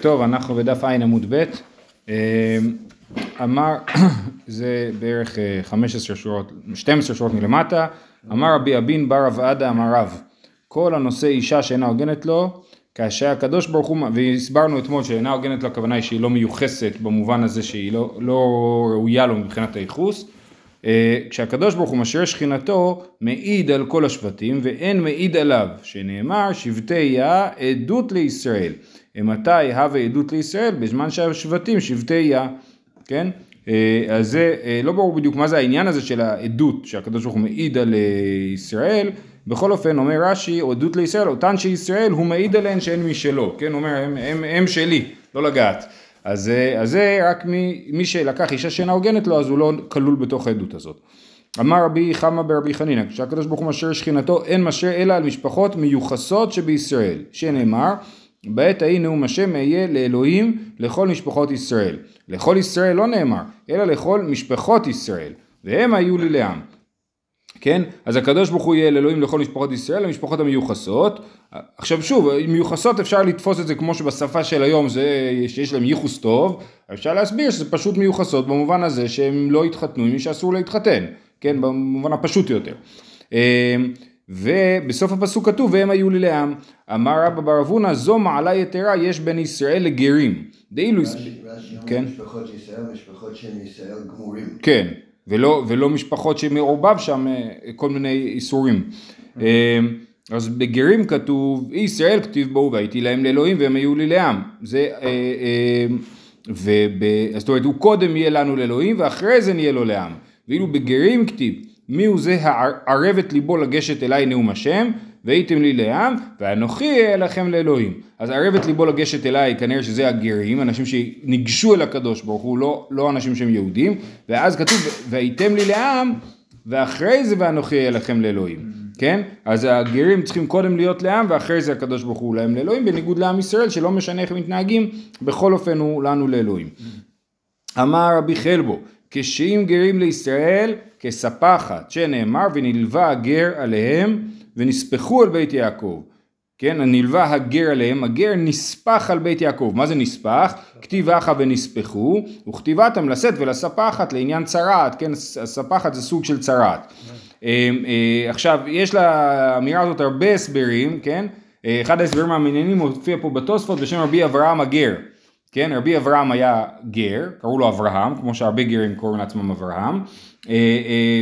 טוב, אנחנו בדף ע' עמוד ב', אמר, זה בערך 15 שורות, 12 שורות מלמטה, אמר רבי אבין בר אבעדה אמר רב, כל הנושא אישה שאינה הוגנת לו, כאשר הקדוש ברוך הוא, והסברנו אתמול שאינה הוגנת לו, הכוונה היא שהיא לא מיוחסת במובן הזה שהיא לא, לא ראויה לו מבחינת הייחוס, כשהקדוש ברוך הוא משרה שכינתו, מעיד על כל השבטים ואין מעיד עליו, שנאמר שבטי יה עדות לישראל. מתי הווה עדות לישראל? בזמן שהשבטים שבטי יה, כן? אז זה לא ברור בדיוק מה זה העניין הזה של העדות שהקדוש ברוך הוא מעיד על ישראל, בכל אופן אומר רש"י עדות לישראל, אותן שישראל הוא מעיד עליהן שאין משלו, כן? הוא אומר הם, הם, הם שלי, לא לגעת. אז, אז זה רק מי, מי שלקח אישה שאינה הוגנת לו אז הוא לא כלול בתוך העדות הזאת. אמר רבי חמא ברבי חנינא, כשהקדוש ברוך הוא משרה שכינתו אין משרה אלא על משפחות מיוחסות שבישראל, שנאמר בעת ההיא נאום השם אהיה לאלוהים לכל משפחות ישראל. לכל ישראל לא נאמר, אלא לכל משפחות ישראל, והם היו לי לעם. כן? אז הקדוש ברוך הוא יהיה לאלוהים לכל משפחות ישראל, למשפחות המיוחסות. עכשיו שוב, מיוחסות אפשר לתפוס את זה כמו שבשפה של היום זה שיש להם ייחוס טוב, אפשר להסביר שזה פשוט מיוחסות במובן הזה שהם לא התחתנו עם מי שאסור להתחתן, כן? במובן הפשוט יותר. ובסוף הפסוק כתוב והם היו לי לעם. אמר רבא בר אבונה זו מעלה יתרה יש בין ישראל לגרים. דאילו כן. משפחות ישראל משפחות שהם ישראל גמורים. כן ולא, ולא משפחות שמעורבב שם כל מיני איסורים. אז בגרים כתוב ישראל כתיב בו והייתי להם לאלוהים והם היו לי לעם. זה וב, זאת אומרת הוא קודם יהיה לנו לאלוהים ואחרי זה נהיה לו לעם. ואילו בגרים כתיב מי הוא זה הערבת ליבו לגשת אליי נאום השם, והייתם לי לעם, ואנוכי אהיה לכם לאלוהים. אז ערבת ליבו לגשת אליי, כנראה שזה הגרים, אנשים שניגשו אל הקדוש ברוך הוא, לא, לא אנשים שהם יהודים, ואז כתוב, והייתם לי לעם, ואחרי זה ואנוכי אהיה לכם לאלוהים. כן? אז הגרים צריכים קודם להיות לעם, ואחרי זה הקדוש ברוך הוא להם לאלוהים, בניגוד לעם ישראל, שלא משנה איך מתנהגים, בכל אופן הוא לנו לאלוהים. אמר רבי חלבו, כשאם גרים לישראל כספחת שנאמר ונלווה הגר עליהם ונספחו על בית יעקב. כן, הנלווה הגר עליהם, הגר נספח על בית יעקב. מה זה נספח? כתיב אחא ונספחו, וכתיבתם לשאת ולספחת לעניין צרעת, כן, הספחת זה סוג של צרעת. עכשיו, יש לאמירה הזאת הרבה הסברים, כן, אחד ההסברים המעניינים מופיע פה בתוספות בשם רבי אברהם הגר. כן, רבי אברהם היה גר, קראו לו אברהם, כמו שהרבה גרים קוראים לעצמם אברהם,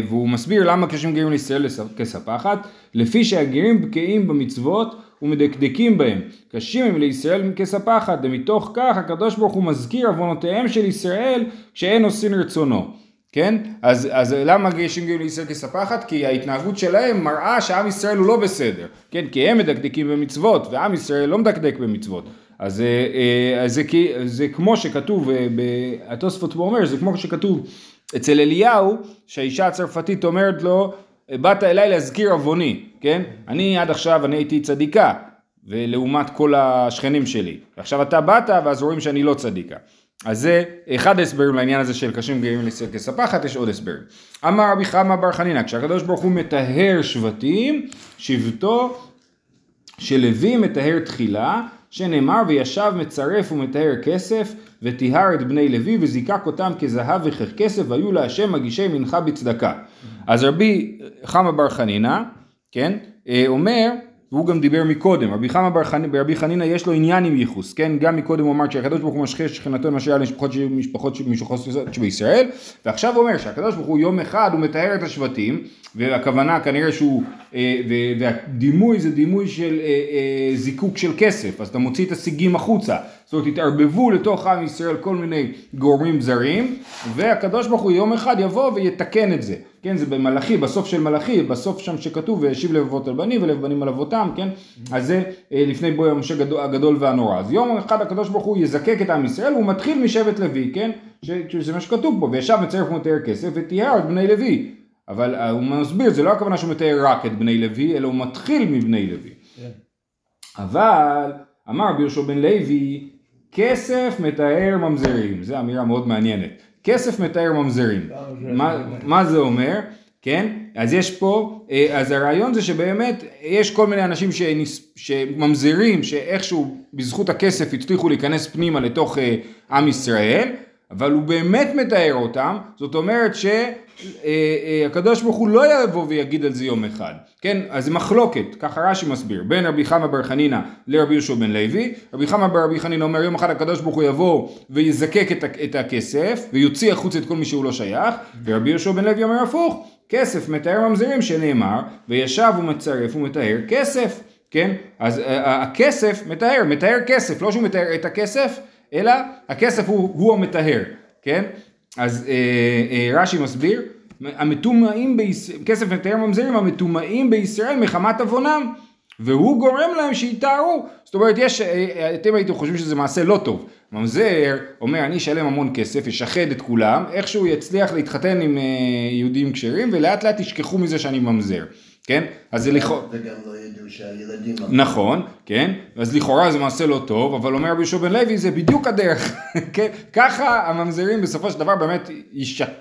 והוא מסביר למה קשים גרים לישראל כספחת, לפי שהגרים בקיאים במצוות ומדקדקים בהם, קשים הם לישראל כספחת, ומתוך כך הקדוש ברוך הוא מזכיר עוונותיהם של ישראל כשאין עושים רצונו. כן? אז, אז למה גשים גרים לישראל כספחת? כי ההתנהגות שלהם מראה שעם ישראל הוא לא בסדר, כן? כי הם מדקדקים במצוות, ועם ישראל לא מדקדק במצוות. אז, אז זה, זה כמו שכתוב, התוספות פה אומר, זה כמו שכתוב אצל אליהו, שהאישה הצרפתית אומרת לו, באת אליי להזכיר עווני, כן? אני עד עכשיו, אני הייתי צדיקה, ולעומת כל השכנים שלי. ועכשיו אתה באת, ואז רואים שאני לא צדיקה. אז זה אחד ההסברים לעניין הזה של קשים גאים לישראל כספחת, יש עוד הסברים. אמר רבי חמא בר חנינא, כשהקדוש ברוך הוא מטהר שבטים, שבטו של לוי מטהר תחילה, שנאמר וישב מצרף ומטהר כסף וטיהר את בני לוי וזיקק אותם כזהב וככסף והיו להשם מגישי מנחה בצדקה. אז רבי חמא בר חנינא, כן, אומר, והוא גם דיבר מקודם, רבי חמא בר חנינא, ברבי חנינא יש לו עניין עם ייחוס, כן, גם מקודם הוא אמר שהקדוש ברוך הוא משחה שכנתו למשל על משפחות משפחות משפחות שבישראל, ועכשיו הוא אומר שהקדוש ברוך הוא יום אחד הוא מטהר את השבטים, והכוונה כנראה שהוא, והדימוי זה דימוי של זיקוק של כסף, אז אתה מוציא את השיגים החוצה, זאת אומרת התערבבו לתוך עם ישראל כל מיני גורמים זרים, והקדוש ברוך הוא יום אחד יבוא ויתקן את זה, כן, זה במלאכי, בסוף של מלאכי, בסוף שם שכתוב וישיב לב אבות על בנים ולב בנים על אבותם, כן, אז זה לפני בואי המשה הגדול והנורא, אז יום אחד הקדוש ברוך הוא יזקק את עם ישראל, הוא מתחיל משבט לוי, כן, שזה מה שכתוב פה, וישב מצרף ומתאר כסף וטיהר את בני לוי, אבל הוא מסביר, זה לא הכוונה שהוא מתאר רק את בני לוי, אלא הוא מתחיל מבני לוי. אבל אמר יהושע בן לוי, כסף מתאר ממזרים, זו אמירה מאוד מעניינת. כסף מתאר ממזרים. מה, מה זה אומר? כן? אז יש פה, אה, אז הרעיון זה שבאמת יש כל מיני אנשים שנס, שממזירים שאיכשהו בזכות הכסף הצליחו להיכנס פנימה לתוך אה, עם ישראל, אבל הוא באמת מתאר אותם, זאת אומרת שהקדוש ברוך הוא לא יבוא ויגיד על זה יום אחד, כן? אז זה מחלוקת, ככה רש"י מסביר, בין רבי חמא בר חנינא לרבי יהושע בן לוי, רבי חמא בר רבי חנינא אומר יום אחד הקדוש ברוך הוא יבוא ויזקק את, את הכסף ויוציא החוץ את כל מי שהוא לא שייך, ורבי יהושע בן לוי אומר הפוך, כסף מתאר ממזירים שנאמר, וישב ומצרף ומתאר כסף, כן? אז הכסף מתאר, מתאר כסף, לא שהוא מתאר את הכסף, אלא הכסף הוא, הוא המטהר, כן? אז אה, אה, רש"י מסביר, המטומאים בישראל, כסף מתאר ממזרים, המטומאים בישראל מחמת עוונם, והוא גורם להם שיטהרו. זאת אומרת, יש, אה, אה, אתם הייתם חושבים שזה מעשה לא טוב. ממזר אומר, אני אשלם המון כסף, אשחד את כולם, איכשהו יצליח להתחתן עם אה, יהודים כשרים, ולאט לאט ישכחו מזה שאני ממזר. כן? אז זה לכאורה... וגם לא ידעו שהילדים... נכון, כן? אז לכאורה זה מעשה לא טוב, אבל אומר רבי יהושע בן לוי זה בדיוק הדרך, כן? ככה הממזרים בסופו של דבר באמת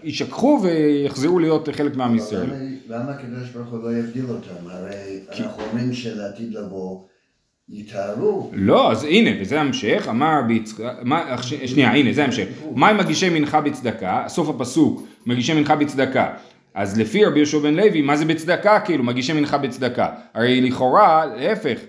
יישכחו ויחזרו להיות חלק מעם ישראל. למה הקדוש ברוך הוא לא יבדיל אותם? הרי אנחנו אומרים שלעתיד לבוא יתארו. לא, אז הנה, וזה המשך, אמר ביצחק, שנייה, הנה, זה המשך. מה עם מגישי מנחה בצדקה? סוף הפסוק, מגישי מנחה בצדקה. אז לפי רבי יהושע בן לוי, מה זה בצדקה כאילו, מגישי מנחה בצדקה? הרי לכאורה, להפך,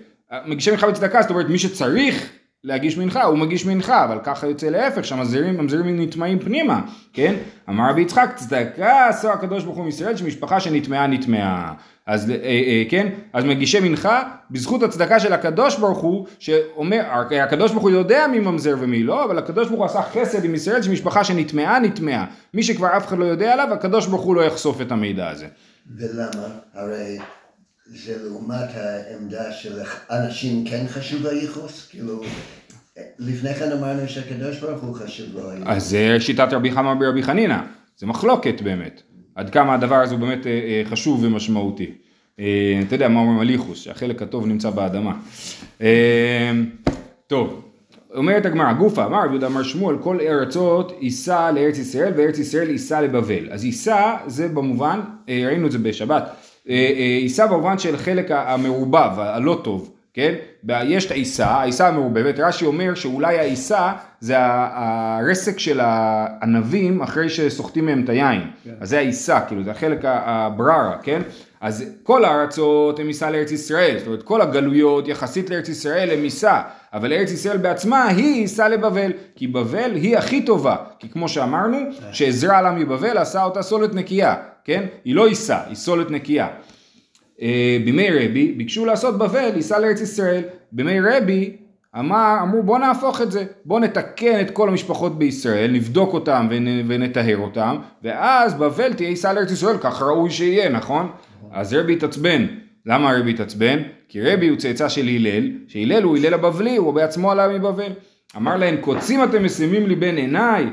מגישי מנחה בצדקה, זאת אומרת מי שצריך להגיש מנחה, הוא מגיש מנחה, אבל ככה יוצא להפך, שהמזירים ממזירים נטמעים פנימה, כן? אמר רבי יצחק, צדקה עשה הקדוש ברוך הוא מישראל, שמשפחה שנטמעה נטמעה. אז אה, אה, כן, אז מגישי מנחה, בזכות הצדקה של הקדוש ברוך הוא, שאומר, הקדוש ברוך הוא יודע מי ממזר ומי לא, אבל הקדוש ברוך הוא עשה חסד עם ישראל, שמשפחה שנטמעה נטמעה. מי שכבר אף אחד לא יודע עליו, הקדוש ברוך הוא לא יחשוף את המידע הזה. ולמה? הרי זה לעומת העמדה של אנשים כן חשוב הייחוס? כאילו, לפני כן אמרנו שהקדוש ברוך הוא חשוב לו הייחוס. אז זה שיטת רבי חמא ברבי חנינא, זה מחלוקת באמת. עד כמה הדבר הזה הוא באמת אה, אה, חשוב ומשמעותי. אה, אתה יודע מה אומרים על ייחוס, שהחלק הטוב נמצא באדמה. טוב, אומרת הגמרא, גופה, אמר רבי יהודה אמר שמואל, כל ארצות ייסע לארץ ישראל וארץ ישראל ייסע לבבל. אז ייסע זה במובן, ראינו את זה בשבת, ייסע במובן של חלק המעובב, הלא טוב. כן? יש את העיסה, העיסה המעובבת, רש"י אומר שאולי העיסה זה הרסק של הענבים אחרי שסוחטים מהם את היין, כן. אז זה העיסה, כאילו זה החלק הבררה, כן? אז כל הארצות הם עיסה לארץ ישראל, זאת אומרת כל הגלויות יחסית לארץ ישראל הם עיסה, אבל ארץ ישראל בעצמה היא עיסה לבבל, כי בבל היא הכי טובה, כי כמו שאמרנו, כן. שעזרה לה מבבל עשה אותה סולת נקייה, כן? היא לא עיסה, היא סולת נקייה. אה, בימי רבי ביקשו לעשות בבל, ייסע לארץ ישראל. בימי רבי אמר, אמרו בוא נהפוך את זה, בוא נתקן את כל המשפחות בישראל, נבדוק אותם ונטהר אותם, ואז בבל תהיה ייסע לארץ ישראל, כך ראוי שיהיה, נכון? אז רבי התעצבן. למה רבי התעצבן? כי רבי הוא צאצא של הלל, שהלל הוא הלל הבבלי, הוא בעצמו עלה מבבל. אמר להם, קוצים אתם משימים לי בין עיניי,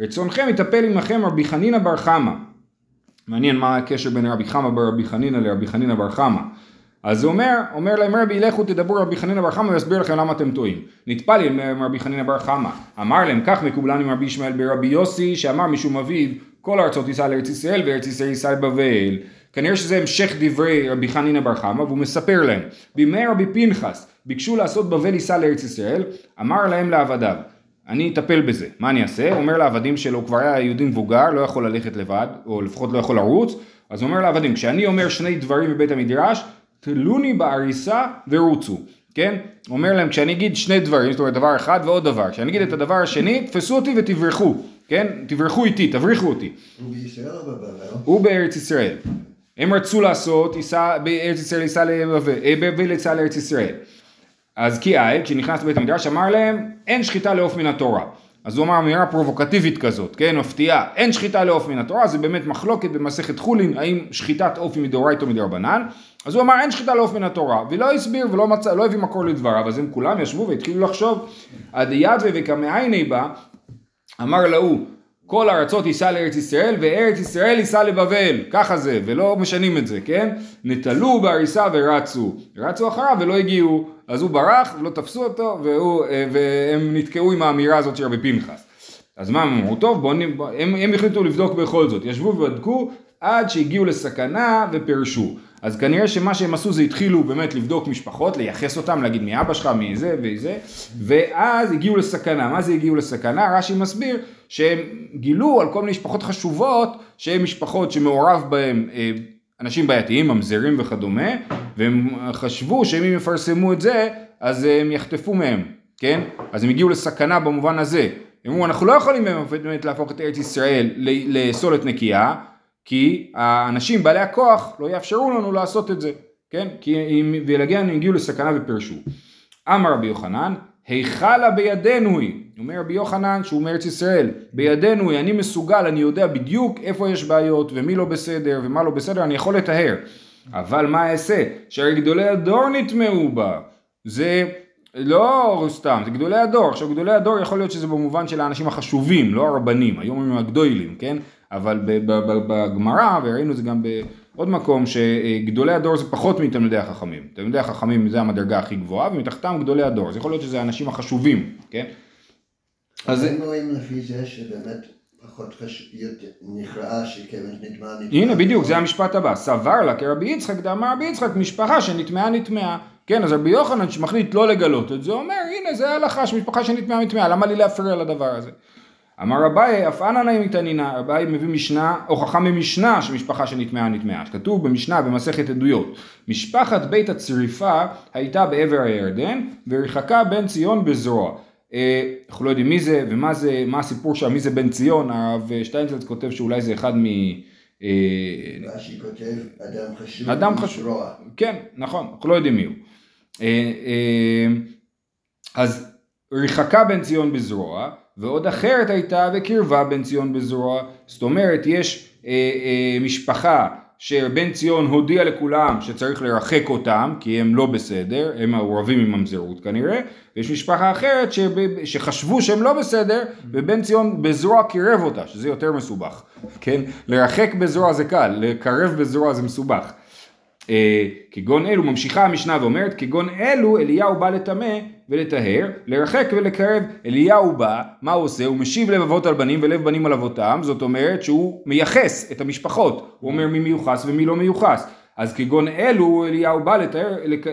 רצונכם יטפל עמכם רבי חנינא בר חמא. מעניין מה הקשר בין רבי חמא ברבי חנינא לרבי חנינא בר חמא. אז הוא אומר, אומר להם רבי לכו תדברו רבי חנינא בר חמא ויסביר לכם למה אתם טועים. נטפל עם רבי חנינא בר חמא. אמר להם כך מקובלן עם רבי ישמעאל ברבי יוסי שאמר משום אביו כל הארצות ייסע לארץ ישראל וארץ ישראל ייסע לבבל. כנראה שזה המשך דברי רבי חנינא בר חמא והוא מספר להם. בימי רבי פנחס ביקשו לעשות בבל ייסע לארץ ישראל אמר להם לעבדיו אני אטפל בזה, מה אני אעשה? אומר לעבדים שלו, הוא כבר היה יהודי מבוגר, לא יכול ללכת לבד, או לפחות לא יכול לרוץ, אז הוא אומר לעבדים, כשאני אומר שני דברים בבית המדרש, תלוני בעריסה ורוצו, כן? הוא אומר להם, כשאני אגיד שני דברים, זאת אומרת דבר אחד ועוד דבר, כשאני אגיד את הדבר השני, תפסו אותי ותברחו, כן? תברחו איתי, תבריחו אותי. הוא בישראל או בבבל? הוא בארץ ישראל. הם רצו לעשות, בארץ ישראל ייסע לבבל, אה, בבל ייסע לארץ ישראל. אז כי האל, כשנכנס לבית המדרש, אמר להם, אין שחיטה לעוף מן התורה. אז הוא אמר אמירה פרובוקטיבית כזאת, כן, מפתיעה, אין שחיטה לעוף מן התורה, זה באמת מחלוקת במסכת חולין, האם שחיטת עוף היא מדאורייתא או מדרבנן, אז הוא אמר אין שחיטה לעוף מן התורה, ולא הסביר ולא מצא, לא הביא מקור לדבריו, אז הם כולם ישבו והתחילו לחשוב, עד ידווה וכמעייני בה, אמר להוא, כל ארצות ייסע לארץ ישראל וארץ ישראל ייסע לבבל, ככה זה, ולא משנים את זה, כן? נטלו בהריסה ורצו, רצו אחריו ולא הגיעו, אז הוא ברח ולא תפסו אותו והוא, אה, והם נתקעו עם האמירה הזאת של רבי פנחס. אז מה הם אמרו? טוב, בואו, הם, הם החליטו לבדוק בכל זאת, ישבו ובדקו, עד שהגיעו לסכנה ופרשו. אז כנראה שמה שהם עשו זה התחילו באמת לבדוק משפחות, לייחס אותם, להגיד מי אבא שלך, מי זה וזה, ואז הגיעו לסכנה. מה זה הגיעו לסכנה? רש"י מסביר שהם גילו על כל מיני משפחות חשובות, שהן משפחות שמעורב בהן אה, אנשים בעייתיים, ממזרים וכדומה, והם חשבו שאם הם יפרסמו את זה, אז הם יחטפו מהם, כן? אז הם הגיעו לסכנה במובן הזה. הם אמרו, אנחנו לא יכולים באמת להפוך את ארץ ישראל לסולת נקייה, כי האנשים בעלי הכוח לא יאפשרו לנו לעשות את זה, כן? כי אם ולגן הגיעו לסכנה ופרשו. אמר רבי יוחנן, היכלה בידינו היא, אומר רבי יוחנן שהוא מארץ ישראל, בידינו היא, אני מסוגל, אני יודע בדיוק איפה יש בעיות ומי לא בסדר ומה לא בסדר, אני יכול לטהר. אבל מה אעשה? שהרי גדולי הדור נטמעו בה. זה לא סתם, זה גדולי הדור. עכשיו גדולי הדור יכול להיות שזה במובן של האנשים החשובים, לא הרבנים, היום הם הגדולים, כן? אבל בגמרא, וראינו את זה גם בעוד מקום, שגדולי הדור זה פחות מתלמידי החכמים. תלמידי החכמים זה המדרגה הכי גבוהה, ומתחתם גדולי הדור. אז יכול להיות שזה האנשים החשובים, כן? אז... הם רואים לפי זה שבאמת פחות נכרעה שכיוון שנטמעה נטמעה. הנה בדיוק, זה המשפט הבא. סבר לה כרבי יצחק דאמר רבי יצחק משפחה שנטמעה נטמעה. כן, אז רבי יוחנן שמחליט לא לגלות את זה, אומר הנה זה ההלכה שמשפחה שנטמעה נטמעה, למה לי להפריע לדבר הזה? אמר אביי, אף אנא נעים מתענינה, אביי מביא משנה, הוכחה ממשנה שמשפחה שנטמעה נטמעה. כתוב במשנה במסכת עדויות, משפחת בית הצריפה הייתה בעבר הירדן, ורחקה בן ציון בזרוע. אה, אנחנו לא יודעים מי זה ומה זה, מה הסיפור שם, מי זה בן ציון, הרב שטיינצלץ כותב שאולי זה אחד מ... אה, רש"י כותב אדם חשוב, אדם חשוב, כן, נכון, אנחנו לא יודעים מי הוא. אה, אז רחקה בן ציון בזרוע, ועוד אחרת הייתה וקרבה בן ציון בזרוע, זאת אומרת יש אה, אה, משפחה שבן ציון הודיע לכולם שצריך לרחק אותם כי הם לא בסדר, הם מעורבים עם ממזרות כנראה, ויש משפחה אחרת שב, שחשבו שהם לא בסדר ובן ציון בזרוע קירב אותה, שזה יותר מסובך, כן? לרחק בזרוע זה קל, לקרב בזרוע זה מסובך. אה, כגון אלו, ממשיכה המשנה ואומרת, כגון אלו אליהו בא לטמא ולטהר, לרחק ולקרב. אליהו בא, מה הוא עושה? הוא משיב לב אבות על בנים ולב בנים על אבותם, זאת אומרת שהוא מייחס את המשפחות, הוא אומר מי מיוחס ומי לא מיוחס. אז כגון אלו אליהו בא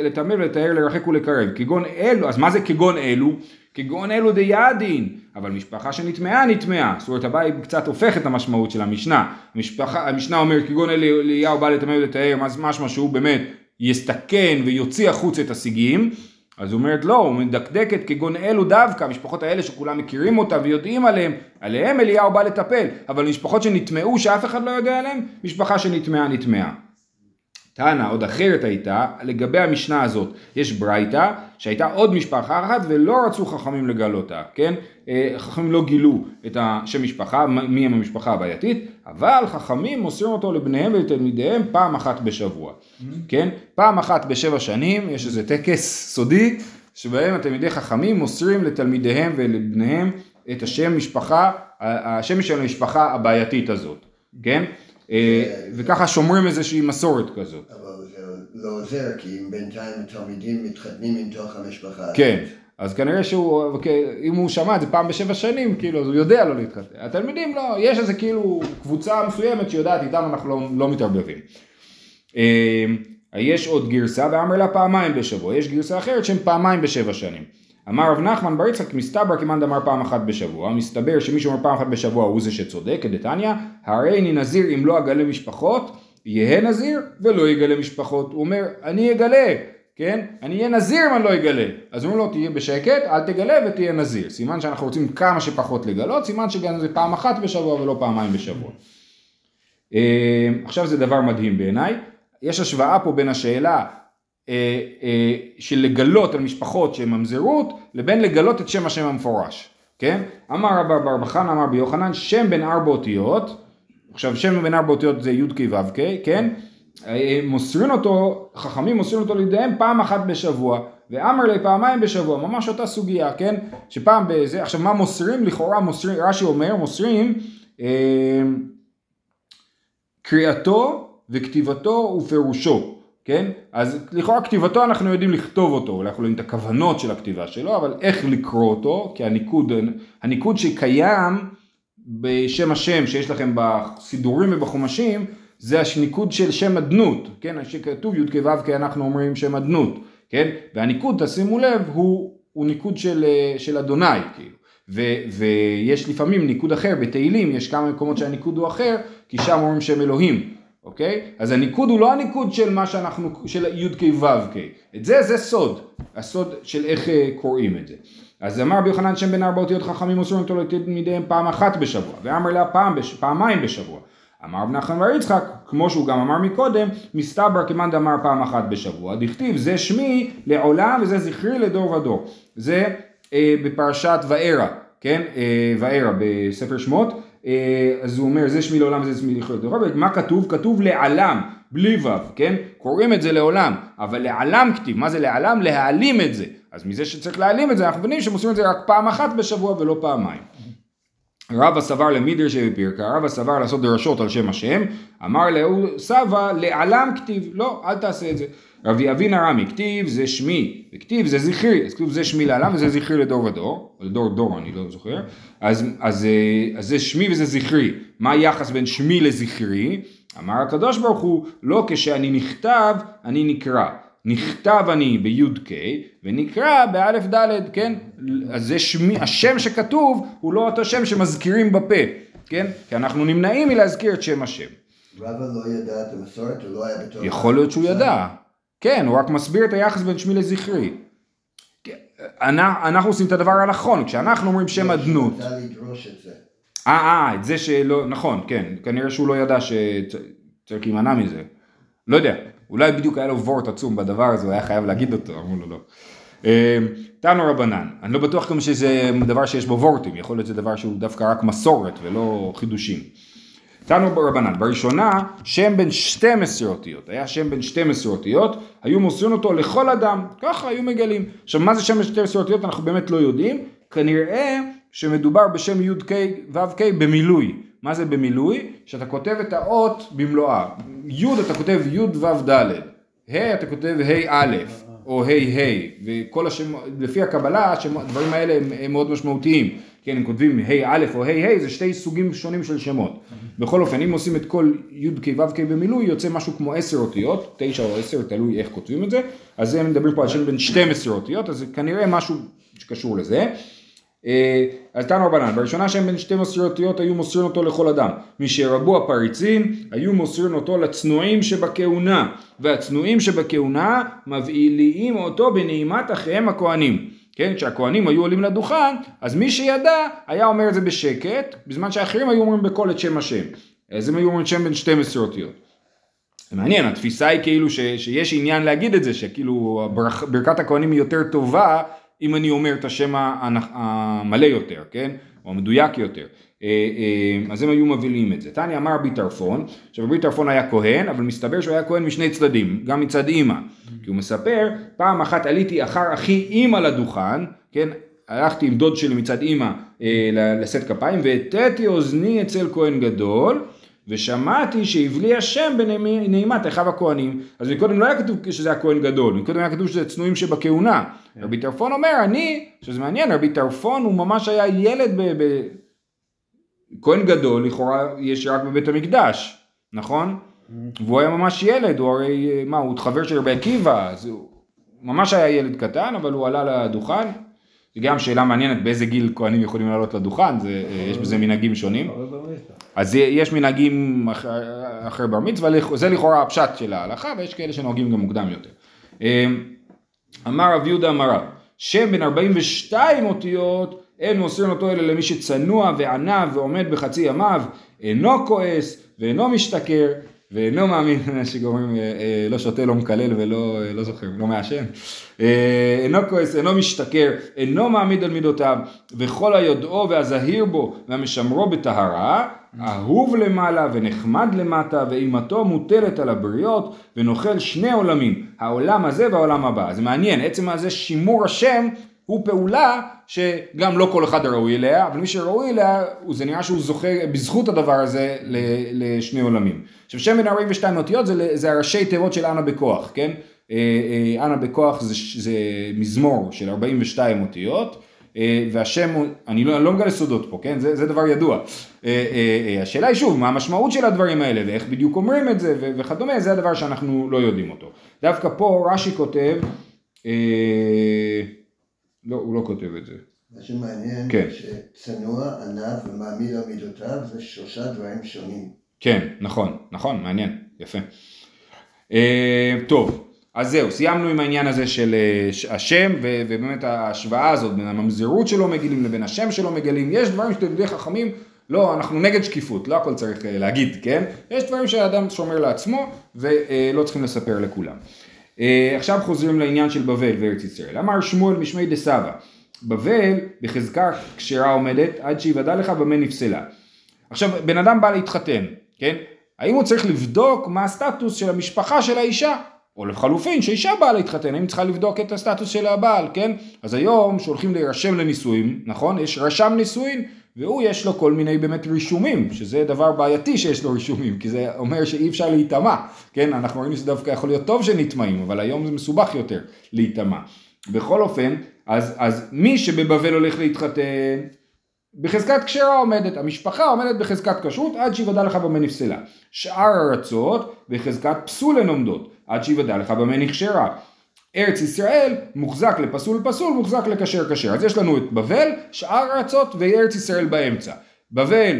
לטמא ולטהר, לרחק ולקרב. כגון אלו, אז מה זה כגון אלו? כגון אלו דיאדין, אבל משפחה שנטמעה נטמעה, זאת אומרת הבית קצת הופך את המשמעות של המשנה, המשפחה, המשנה אומרת כגון אליהו בא לטמא ולטהר, משמע שהוא באמת יסתכן ויוציא החוץ את השיגים, אז הוא אומרת לא, הוא מדקדקת כגון אלו דווקא, המשפחות האלה שכולם מכירים אותם ויודעים עליהם, עליהם אליהו בא לטפל, אבל משפחות שנטמעו שאף אחד לא יודע עליהם, משפחה שנטמעה נטמעה. טענה עוד אחרת הייתה, לגבי המשנה הזאת, יש ברייתא שהייתה עוד משפחה אחת ולא רצו חכמים לגלותה, כן? אה, חכמים לא גילו את השם משפחה, מי הם המשפחה הבעייתית, אבל חכמים מוסרים אותו לבניהם ולתלמידיהם פעם אחת בשבוע, כן? פעם אחת בשבע שנים יש איזה טקס סודי שבהם התלמידי חכמים מוסרים לתלמידיהם ולבניהם את השם משפחה, השם של המשפחה הבעייתית הזאת, כן? אה, וככה שומרים איזושהי מסורת כזאת. אבל זה לא עוזר, כי אם בינתיים התלמידים מתחתנים עם תוך המשפחה. כן. אז כנראה שהוא, אוקיי, אם הוא שמע את זה פעם בשבע שנים, כאילו, אז הוא יודע לא להתחתן. התלמידים לא, יש איזה כאילו קבוצה מסוימת שיודעת, איתם אנחנו לא, לא מתערבבים. אה, יש עוד גרסה, ואמר לה פעמיים בשבוע, יש גרסה אחרת שהם פעמיים בשבע שנים. אמר רב נחמן בר יצחק מסתבר כמאן דאמר פעם אחת בשבוע, מסתבר שמי שאומר פעם אחת בשבוע הוא זה שצודק, כדתניא, הרי אני נזיר אם לא אגלה משפחות, יהא נזיר ולא יגלה משפחות. הוא אומר, אני אגלה, כן? אני אהיה נזיר אם אני לא אגלה. אז הוא אומר לו, תהיה בשקט, אל תגלה ותהיה נזיר. סימן שאנחנו רוצים כמה שפחות לגלות, סימן שגם זה פעם אחת בשבוע ולא פעמיים בשבוע. אה, עכשיו זה דבר מדהים בעיניי. יש השוואה פה בין השאלה של לגלות על משפחות שהן ממזרות, לבין לגלות את שם השם המפורש, כן? אמר רבא בר בחן, אמר ביוחנן, שם בין ארבע אותיות, עכשיו שם בין ארבע אותיות זה י"ק ו"ק, כן? אה, מוסרים אותו, חכמים מוסרים אותו לידיהם פעם אחת בשבוע, ואמר לי פעמיים בשבוע, ממש אותה סוגיה, כן? שפעם בזה, עכשיו מה מוסרים? לכאורה מוסרים, רש"י אומר, מוסרים אה, קריאתו וכתיבתו ופירושו. כן? אז לכאורה כתיבתו אנחנו יודעים לכתוב אותו, אולי אנחנו לא יודעים את הכוונות של הכתיבה שלו, אבל איך לקרוא אותו, כי הניקוד, הניקוד שקיים בשם השם שיש לכם בסידורים ובחומשים, זה הניקוד של שם אדנות, כן, שכתוב י"ק ו"ק אנחנו אומרים שם אדנות, כן, והניקוד תשימו לב הוא, הוא ניקוד של, של אדוני כאילו, ו, ויש לפעמים ניקוד אחר בתהילים, יש כמה מקומות שהניקוד הוא אחר, כי שם אומרים שם אלוהים, אוקיי? אז הניקוד הוא לא הניקוד של מה שאנחנו, של י"ק ו"ק, את זה זה סוד, הסוד של איך אה, קוראים את זה. אז אמר רבי יוחנן שם בין ארבע אותיות חכמים מוסרים אותו לתלמידיהם פעם אחת בשבוע, ואמר לה פעם, בש... פעמיים בשבוע. אמר רב נחמן בר יצחק, כמו שהוא גם אמר מקודם, מסתבר כמאן דאמר פעם אחת בשבוע. דכתיב זה שמי לעולם וזה זכרי לדור ודור. זה אה, בפרשת וארא, כן? אה, וארא בספר שמות. אה, אז הוא אומר זה שמי לעולם וזה שמי לחיות לדור. מה כתוב? כתוב לעלם, בלי ו', כן? קוראים את זה לעולם, אבל לעלם כתיב, מה זה לעלם? להעלים את זה. אז מזה שצריך להעלים את זה, אנחנו מבינים שמוסרים את זה רק פעם אחת בשבוע ולא פעמיים. רבא סבר למידר שבפירקה, רבא סבר לעשות דרשות על שם השם, אמר להוא סבא לעלם כתיב, לא, אל תעשה את זה. רבי אבין ארמי, כתיב זה שמי, וכתיב זה זכרי, אז כתוב זה שמי לעלם וזה זכרי לדור ודור, או לדור דור אני לא זוכר, אז, אז, אז זה שמי וזה זכרי, מה היחס בין שמי לזכרי? אמר הקדוש ברוך הוא, לא כשאני נכתב, אני נקרא. נכתב אני בי"ק ונקרא באלף דלת, כן? אז זה שמי, השם שכתוב הוא לא אותו שם שמזכירים בפה, כן? כי אנחנו נמנעים מלהזכיר את שם השם. רבא לא ידע את המסורת, הוא לא היה בתור... יכול להיות שהוא ידע. כן, הוא רק מסביר את היחס בין שמי לזכרי. כן, אנחנו עושים את הדבר הנכון, כשאנחנו אומרים שם אדנות. אה, אה, את זה שלא, נכון, כן, כנראה שהוא לא ידע שצריך להימנע מזה. לא יודע, אולי בדיוק היה לו וורט עצום בדבר הזה, הוא היה חייב להגיד אותו, אמרו לו לא. תנו רבנן, אני לא בטוח גם שזה דבר שיש בו וורטים, יכול להיות שזה דבר שהוא דווקא רק מסורת ולא חידושים. תנו רבנן, בראשונה שם בין 12 אותיות, היה שם בין 12 אותיות, היו מוסרים אותו לכל אדם, ככה היו מגלים. עכשיו מה זה שם בין 12 אותיות אנחנו באמת לא יודעים, כנראה שמדובר בשם י"ק ו"ק במילוי. מה זה במילוי? שאתה כותב את האות במלואה. י' אתה כותב י' ו' ד', ה' אתה כותב ה' א', או ה' ה', וכל השם, לפי הקבלה, הדברים האלה הם, הם מאוד משמעותיים. כן, אם כותבים ה' א' או ה' ה', זה שתי סוגים שונים של שמות. בכל אופן, אם עושים את כל י' כ' ו' כ' במילוי, יוצא משהו כמו עשר אותיות, תשע או עשר, תלוי איך כותבים את זה, אז הם מדברים פה על שם בין 12 אותיות, אז זה כנראה משהו שקשור לזה. אה, אז תנו רבנן, בראשונה שהם בין שתי מסוריותיות היו מוסרים אותו לכל אדם. משרבו הפריצים היו מוסרים אותו לצנועים שבכהונה, והצנועים שבכהונה מבעילים אותו בנעימת אחיהם הכהנים. כן, כשהכהנים היו עולים לדוכן, אז מי שידע היה אומר את זה בשקט, בזמן שאחרים היו אומרים בקול את שם השם. אז הם היו אומרים שם בין שתי מסוריותיות. זה מעניין, התפיסה היא כאילו ש, שיש עניין להגיד את זה, שכאילו ברכת הכהנים היא יותר טובה אם אני אומר את השם המלא יותר, כן? או המדויק יותר. אה, אה, אז הם היו מבהילים את זה. תניא אמר רבי טרפון, עכשיו רבי טרפון היה כהן, אבל מסתבר שהוא היה כהן משני צדדים, גם מצד אימא. כי הוא מספר, פעם אחת עליתי אחר אחי אימא לדוכן, כן? הלכתי עם דוד שלי מצד אימא אה, לשאת כפיים, והטאתי אוזני אצל כהן גדול, ושמעתי שהבלי השם בנעימת אחיו הכהנים. אז מקודם לא היה כתוב שזה הכהן גדול, מקודם היה כתוב שזה צנועים שבכהונה. כן. רבי טרפון אומר, אני, שזה מעניין, רבי טרפון הוא ממש היה ילד ב... ב... כהן גדול, לכאורה יש רק בבית המקדש, נכון? Mm-hmm. והוא היה ממש ילד, הוא הרי, מה, הוא חבר של רבי עקיבא, אז הוא ממש היה ילד קטן, אבל הוא עלה לדוכן. זה גם שאלה מעניינת באיזה גיל כהנים יכולים לעלות לדוכן, זה, יש בזה מנהגים שונים. אז יש מנהגים אחרי בר מצווה, זה לכאורה הפשט של ההלכה, ויש כאלה שנוהגים גם מוקדם יותר. אמ, אמר רב יהודה אמרה, שם בין 42 אותיות, אין מוסרים אותו אלא למי שצנוע וענה ועומד בחצי ימיו, אינו כועס ואינו משתכר, ואינו מאמין שגורמים, אה, אה, לא שותה, לא מקלל ולא אה, לא זוכר, לא מעשן. אינו כועס, אינו משתכר, אינו מעמיד על מידותיו, וכל היודעו והזהיר בו והמשמרו בטהרה, אהוב למעלה ונחמד למטה, ואימתו מוטלת על הבריות, ונוכל שני עולמים, העולם הזה והעולם הבא. זה מעניין, עצם הזה שימור השם הוא פעולה שגם לא כל אחד ראוי אליה, אבל מי שראוי אליה, זה נראה שהוא זוכה בזכות הדבר הזה לשני עולמים. עכשיו שם בין 42 אותיות זה, זה הראשי תיבות של אנה בכוח, כן? אה, אה, אנה בכוח זה, זה מזמור של 42 אותיות, אה, והשם הוא, אני לא, לא מגלה סודות פה, כן? זה, זה דבר ידוע. השאלה היא שוב, מה המשמעות של הדברים האלה ואיך בדיוק אומרים את זה וכדומה, זה הדבר שאנחנו לא יודעים אותו. דווקא פה רש"י כותב, לא, הוא לא כותב את זה. מה שמעניין, כן. שצנוע, ענב ומעמיד על מידותיו זה שלושה דברים שונים. כן, נכון, נכון, מעניין, יפה. אה, טוב, אז זהו, סיימנו עם העניין הזה של אה, השם, ו- ובאמת ההשוואה הזאת בין הממזרות שלא מגלים לבין השם שלא מגלים, יש דברים שתלמידי חכמים, לא, אנחנו נגד שקיפות, לא הכל צריך אה, להגיד, כן? יש דברים שהאדם שומר לעצמו, ולא צריכים לספר לכולם. אה, עכשיו חוזרים לעניין של בבל וארץ ישראל. אמר שמואל משמי דסבא, בבל בחזקה כשרה עומדת עד שיוודע לך במה נפסלה. עכשיו, בן אדם בא להתחתן, כן? האם הוא צריך לבדוק מה הסטטוס של המשפחה של האישה? או לחלופין, שאישה באה להתחתן, האם צריכה לבדוק את הסטטוס של הבעל, כן? אז היום שהולכים להירשם לנישואים, נכון? יש רשם נישואין, והוא יש לו כל מיני באמת רישומים, שזה דבר בעייתי שיש לו רישומים, כי זה אומר שאי אפשר להיטמע, כן? אנחנו רואים שזה דווקא יכול להיות טוב שנטמעים, אבל היום זה מסובך יותר להיטמע. בכל אופן, אז, אז מי שבבבל הולך להתחתן, בחזקת כשרה עומדת, המשפחה עומדת בחזקת כשרות עד שיוודע לך במה נפסלה. שאר הארצות בחזקת פסול הן עומדות, עד שיוודע לך במה נכשרה. ארץ ישראל מוחזק לפסול פסול, מוחזק לכשר כשר. אז יש לנו את בבל, שאר הארצות וארץ ישראל באמצע. בבל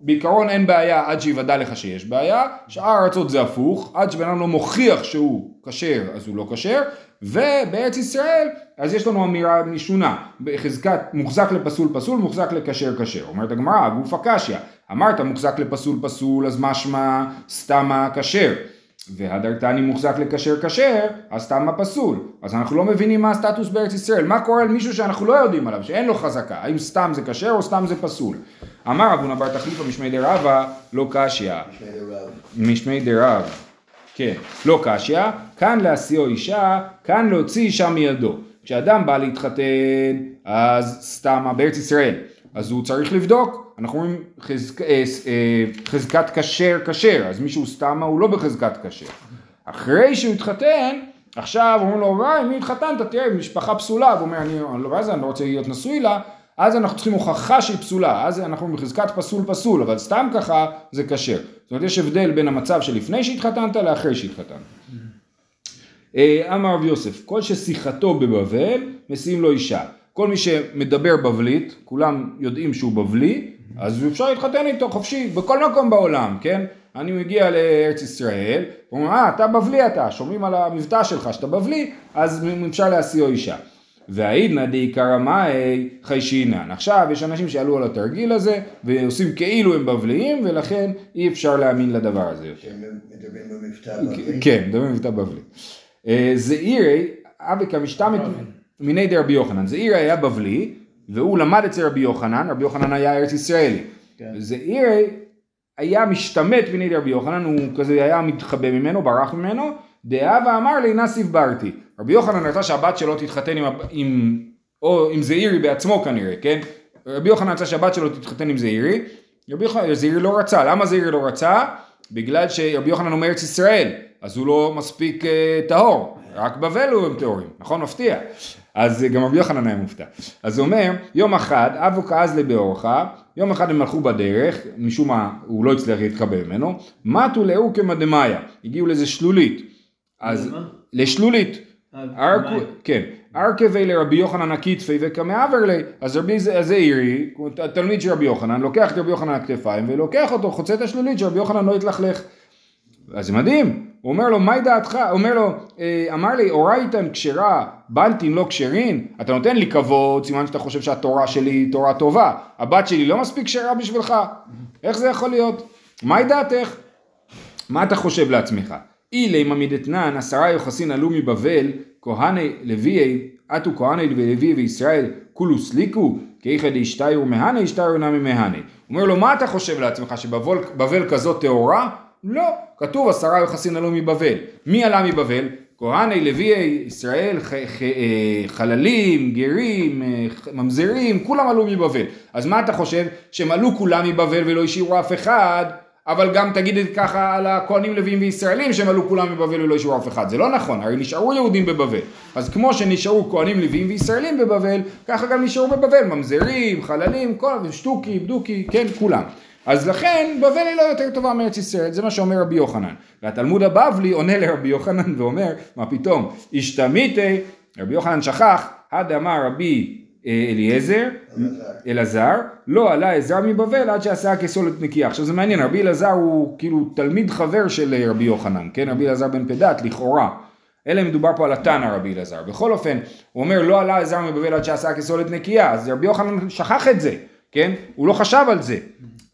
בעיקרון אין בעיה עד שיוודע לך שיש בעיה, שאר הארצות זה הפוך, עד שבן אדם לא מוכיח שהוא כשר אז הוא לא כשר, ובארץ ישראל אז יש לנו אמירה משונה, בחזקת מוחזק לפסול פסול, מוחזק לכשר כשר. אומרת הגמרא, גוף הקשיא, אמרת מוחזק לפסול פסול, אז משמע סתמה כשר. והדרתני מוחזק לכשר כשר, אז סתמה פסול. אז אנחנו לא מבינים מה הסטטוס בארץ ישראל. מה קורה למישהו שאנחנו לא יודעים עליו, שאין לו חזקה? האם סתם זה כשר או סתם זה פסול? אמר אבונה בר תחליפא משמי דרבא, לא קשיא. משמי דרב. כן, לא קשיא, כאן להשיאו אישה, כאן להוציא אישה מידו. כשאדם בא להתחתן, אז סתם, בארץ ישראל, אז הוא צריך לבדוק, אנחנו אומרים חזק, אה, אה, חזקת כשר כשר, אז מישהו סתמה הוא לא בחזקת כשר. אחרי שהוא התחתן, עכשיו אומרים לו, וואי, מי התחתנת? תראה, משפחה פסולה, והוא אומר, אני, אני לא, מה זה, אני לא רוצה להיות נשוי לה, אז אנחנו צריכים הוכחה שהיא פסולה, אז אנחנו בחזקת פסול פסול, אבל סתם ככה זה כשר. זאת אומרת, יש הבדל בין המצב שלפני שהתחתנת לאחרי שהתחתנת. אה, אמר רב יוסף, כל ששיחתו בבבל, משיאים לו אישה. כל מי שמדבר בבלית, כולם יודעים שהוא בבלי, אז אפשר להתחתן איתו חופשי, בכל מקום בעולם, כן? אני מגיע לארץ ישראל, אומרים, אה, אתה בבלי אתה, שומעים על המבטא שלך שאתה בבלי, אז אפשר להשיאו אישה. והעידנא דעיקרא מאי חיישינן. עכשיו יש אנשים שעלו על התרגיל הזה ועושים כאילו הם בבליים ולכן אי אפשר להאמין לדבר הזה יותר. שהם מדברים במבטא בבלי. כן, מדברים מבטא בבלי. אה, זעירי, אבי כמשתמת מיני דרבי יוחנן. זעירי היה בבלי והוא למד אצל רבי יוחנן, רבי יוחנן היה ארץ ישראלי. כן. זעירי היה משתמט מיני דרבי יוחנן, הוא כזה היה מתחבא ממנו, ברח ממנו, דאה ואמר לי נא סיבברתי. רבי יוחנן רצה שהבת שלו תתחתן עם, עם, או עם זעירי בעצמו כנראה, כן? רבי יוחנן רצה שהבת שלו תתחתן עם זעירי, רבי יוחנן, זעירי לא רצה, למה זעירי לא רצה? בגלל שרבי יוחנן הוא מארץ ישראל, אז הוא לא מספיק אה, טהור, רק בבל הוא הם טהורים, נכון? מפתיע. אז גם רבי יוחנן היה מופתע. אז הוא אומר, יום אחד אבו כעז לבאורחה, יום אחד הם הלכו בדרך, משום מה הוא לא הצליח להתקבל ממנו, מתו לאורקמא דמאיה, הגיעו לאיזה שלולית. אז? לשלולית. אה. כן, ארכבי לרבי יוחנן הכתפי וקמאבר לי, אז רבי זעירי, תלמיד של רבי יוחנן, לוקח את רבי יוחנן על הכתפיים ולוקח אותו, חוצה את השלולית שרבי יוחנן לא יתלכלך. אז זה מדהים, הוא אומר לו, מהי דעתך? הוא אומר לו, "אה, אמר לי, אורייתן כשרה, בנטין לא כשרין, אתה נותן לי כבוד, סימן שאתה חושב שהתורה שלי היא תורה טובה, הבת שלי לא מספיק כשרה בשבילך, איך זה יכול להיות? מהי דעתך? מה אתה חושב לעצמך? אילי ממידתנן עשרה יוחסין עלו מבבל, כהני לוויי, עטו כהני ולוי וישראל, כולו סליקו, כאיכא דאשתיו מהני, אשתיו נמי. הוא אומר לו, מה אתה חושב לעצמך, שבבל בבל כזאת טהורה? לא, כתוב עשרה יוחסין עלו מבבל. מי עלה מבבל? כהני לוויי, ישראל, ח, ח, אה, חללים, גרים, אה, ממזרים, כולם עלו מבבל. אז מה אתה חושב? שהם עלו כולם מבבל ולא השאירו אף אחד? אבל גם תגיד את ככה על הכהנים לוויים וישראלים שהם עלו כולם מבבל ולא השאירו אף אחד, זה לא נכון, הרי נשארו יהודים בבבל, אז כמו שנשארו כהנים לוויים וישראלים בבבל, ככה גם נשארו בבבל, ממזרים, חללים, כל, שטוקי, בדוקי, כן, כולם. אז לכן בבל היא לא יותר טובה מארץ ישראל, זה מה שאומר רבי יוחנן. והתלמוד הבבלי עונה לרבי יוחנן ואומר, מה פתאום, השתמיתי, רבי יוחנן שכח, עד אמר רבי אה, אליעזר, אלעזר, לא עלה עזר מבבל עד שעשה כסולת נקייה. עכשיו זה מעניין, רבי אלעזר הוא כאילו תלמיד חבר של אה, רבי יוחנן, כן? רבי אלעזר בן פדת, לכאורה. אלא מדובר פה על התנא רבי אלעזר. בכל אופן, הוא אומר לא עלה עזר מבבל עד שעשה כסולת נקייה, אז רבי יוחנן שכח את זה, כן? הוא לא חשב על זה.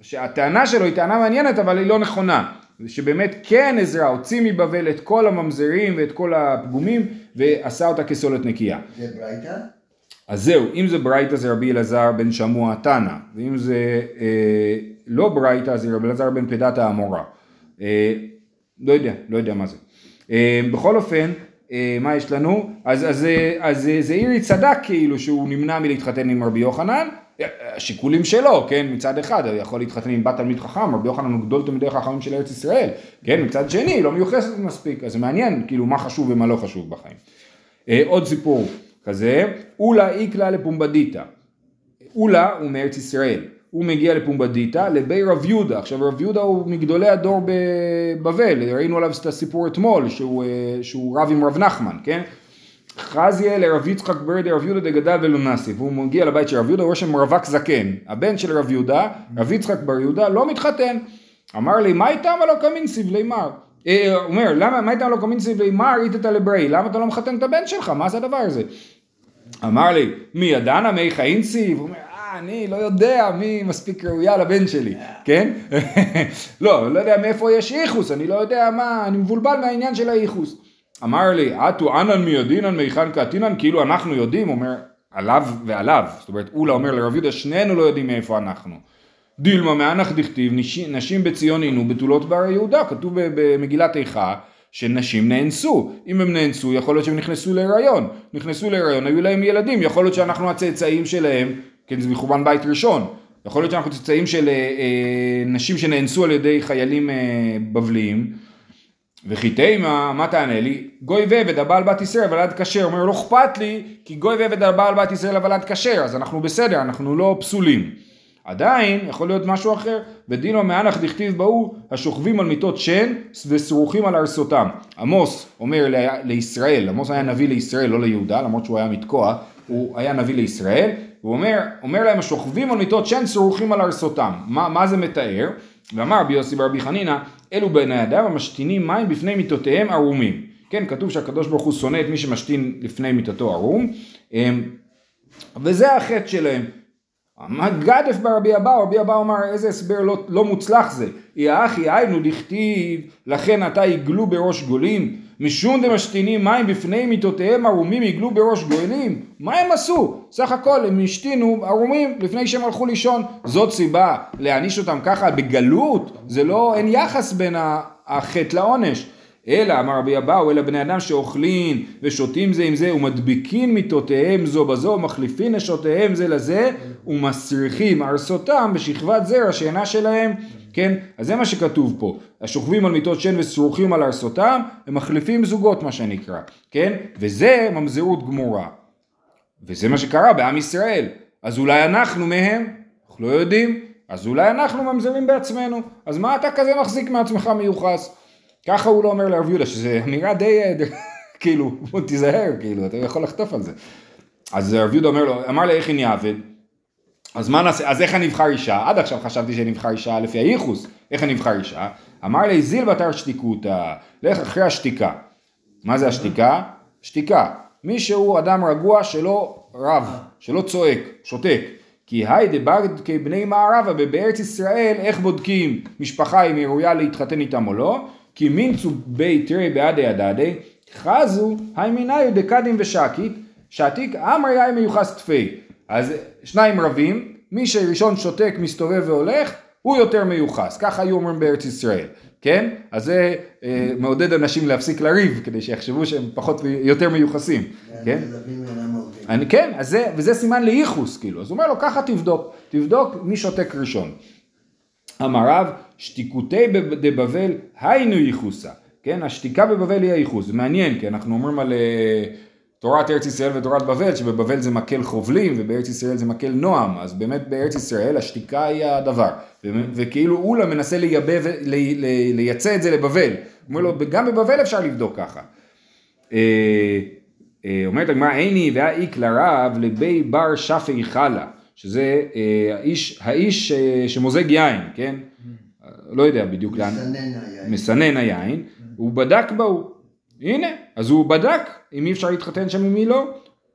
שהטענה שלו היא טענה מעניינת אבל היא לא נכונה. שבאמת כן עזרא הוציא מבבל את כל הממזרים ואת כל הפגומים ועשה אותה כסולת נקייה. זה ברייתא? אז זהו, אם זה ברייתא זה רבי אלעזר בן שמוע תנא, ואם זה אה, לא ברייתא זה רבי אלעזר בן פדת האמורה. אה, לא יודע, לא יודע מה זה. אה, בכל אופן, אה, מה יש לנו? אז, אז, אז, אז זעירי צדק כאילו שהוא נמנע מלהתחתן עם רבי יוחנן, השיקולים שלו, כן, מצד אחד, הוא יכול להתחתן עם בת תלמיד חכם, רבי יוחנן הוא גדול תלמידי חכמים של ארץ ישראל, כן, מצד שני, לא מיוחסת מספיק, אז זה מעניין, כאילו, מה חשוב ומה לא חשוב בחיים. אה, עוד סיפור כזה, אולה איקלה לפומבדיתא. אולה הוא מארץ ישראל, הוא מגיע לפומבדיתא לבי רב יהודה, עכשיו רב יהודה הוא מגדולי הדור בבבל, ראינו עליו את הסיפור אתמול, שהוא, אה, שהוא רב עם רב נחמן, כן? חזיה לרב יצחק ברדי רב יהודה דגדל ולא נאסי והוא מגיע לבית של רב יהודה, הוא רואה רווק זקן, הבן של רב יהודה, רב יצחק בר יהודה, לא מתחתן. אמר לי, מה איתם ולא קמין סבלי מר? אה, הוא אומר, למה, מה איתם לא קמין סבלי מר איתת לברי? למה אתה לא מחתן את הבן שלך? מה זה הדבר הזה? אמר לי, מי ידענה מי חאינסי? והוא אומר, אה, אני לא יודע מי מספיק ראויה לבן שלי, כן? לא, לא יודע מאיפה יש איכוס, אני לא יודע מה, אני מבולבל מהעניין של האיכוס. אמר לי, עטו אנן מיודינן מיכן קטינן, כאילו אנחנו יודעים, אומר, עליו ועליו, זאת אומרת, אולה אומר לרב יהודה, שנינו לא יודעים מאיפה אנחנו. דילמה מאנך דכתיב, נשים בציון עינו בתולות בהר יהודה, כתוב במגילת איכה, שנשים נאנסו, אם הם נאנסו יכול להיות שהם נכנסו להיריון, נכנסו להיריון, היו להם ילדים, יכול להיות שאנחנו הצאצאים שלהם, כן זה מחורבן בית ראשון, יכול להיות שאנחנו צאצאים של אה, אה, נשים שנאנסו על ידי חיילים אה, בבליים, וכי תימה, מה תענה לי? גוי ועבד הבעל בת ישראל ולד כשר, אומר לא אכפת לי כי גוי ועבד הבעל בת ישראל ולד כשר, אז אנחנו בסדר, אנחנו לא פסולים. עדיין יכול להיות משהו אחר, ודינו מאנך דכתיב בהוא השוכבים על מיטות שן וסרוכים על ארסותם. עמוס אומר לישראל, עמוס היה נביא לישראל לא ליהודה למרות שהוא היה מתקוע, הוא היה נביא לישראל, הוא אומר, אומר להם השוכבים על מיטות שן סרוכים על ארסותם. מה, מה זה מתאר? ואמר רבי יוסי ברבי חנינא אלו בני אדם המשתינים מים בפני מיטותיהם ערומים. כן, כתוב שהקדוש ברוך הוא שונא את מי שמשתין לפני מיטתו ערום, אמ, וזה החטא שלהם. גדף ברבי אבאו, רבי אבאו אמר איזה הסבר לא, לא מוצלח זה. יא אחי היינו דכתיב לכן אתה יגלו בראש גולים משום דמשתינים מים בפני מיטותיהם ערומים יגלו בראש גולים מה הם עשו? סך הכל הם השתינו ערומים לפני שהם הלכו לישון. זאת סיבה להעניש אותם ככה בגלות? זה לא אין יחס בין החטא לעונש אלא אמר רבי אבאו אלא בני אדם שאוכלים ושותים זה עם זה ומדביקים מיטותיהם זו בזו ומחליפים נשותיהם זה לזה ומסריחים ארסותם בשכבת זרע שאינה שלהם כן? אז זה מה שכתוב פה. השוכבים על מיטות שן וסרוכים על ארסותם הם מחליפים זוגות מה שנקרא כן? וזה ממזרות גמורה. וזה מה שקרה בעם ישראל. אז אולי אנחנו מהם? אנחנו לא יודעים. אז אולי אנחנו ממזרים בעצמנו. אז מה אתה כזה מחזיק מעצמך מיוחס ככה הוא לא אומר לרב יהודה, שזה נראה די, כאילו, בוא תיזהר, כאילו, אתה יכול לחטוף על זה. אז רב יהודה אומר לו, אמר לי איך אני אעבד? אז מה נעשה, אז איך אני אבחר אישה? עד עכשיו חשבתי שאני אבחר אישה לפי הייחוס, איך אני אבחר אישה? אמר לי, זיל בתר שתיקותא, לך אחרי השתיקה. מה זה השתיקה? שתיקה. מי שהוא אדם רגוע שלא רב, שלא צועק, שותק. כי היי דבגד כבני מערבה בארץ ישראל איך בודקים משפחה אם היא ראויה להתחתן איתם או לא כי מינצו בי תרי בעדי הדדי, חזו היימיניו דקדים ושקית, שעתיק אמר יאי מיוחס תפי. אז שניים רבים, מי שראשון שותק, מסתובב והולך, הוא יותר מיוחס. ככה היו אומרים בארץ ישראל, כן? אז זה אה, מעודד אנשים להפסיק לריב, כדי שיחשבו שהם פחות, יותר מיוחסים, כן? אני, כן, אז זה, וזה סימן לייחוס, כאילו. אז הוא אומר לו, ככה תבדוק, תבדוק מי שותק ראשון. אמר רב, שתיקותי בב- דבבל היינו ייחוסה, כן, השתיקה בבבל היא הייחוס, זה מעניין, כי אנחנו אומרים על אה, תורת ארץ ישראל ותורת בבל, שבבבל זה מקל חובלים ובארץ ישראל זה מקל נועם, אז באמת בארץ ישראל השתיקה היא הדבר, וכאילו אולה מנסה לייבא, לי- לי- לייצא את זה לבבל, אומר לו, גם בבבל אפשר לבדוק ככה. אה, אה, אומרת הגמרא, עיני והאיק לרב לבי בר שפי חלה, שזה האיש, האיש שמוזג יין, כן? לא יודע בדיוק לאן, מסנן היה. מסנן היין, הוא בדק בהו. הנה, אז הוא בדק אם אי אפשר להתחתן שם עם מי לא.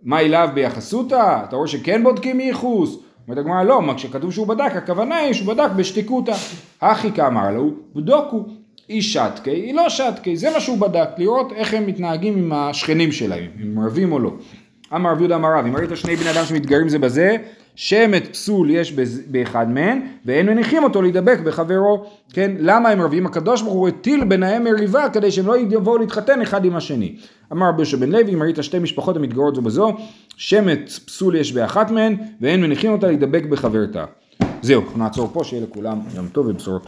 מה אליו ביחסותא? אתה רואה שכן בודקים מייחוס? אומרת הגמרא לא, מה כשכתוב שהוא בדק, הכוונה היא שהוא בדק בשתיקותא. הכי כאמר לו, בדוקו, היא שתקי, היא לא שתקי, זה מה שהוא בדק, לראות איך הם מתנהגים עם השכנים שלהם, אם הם רבים או לא. אמר רב יהודה אמר רב, אם ראית שני בני אדם שמתגרים זה בזה, שמת פסול יש באחד מהם, ואין מניחים אותו להידבק בחברו, כן? למה הם רבים? הקדוש ברוך הוא הטיל ביניהם מריבה כדי שהם לא יבואו להתחתן אחד עם השני. אמר רבי יהושע בן לוי, אם ראית שתי משפחות המתגרות זו בזו, שמת פסול יש באחת מהן, ואין מניחים אותה להידבק בחברתה. זהו, נעצור פה, שיהיה לכולם יום טוב ובשורות.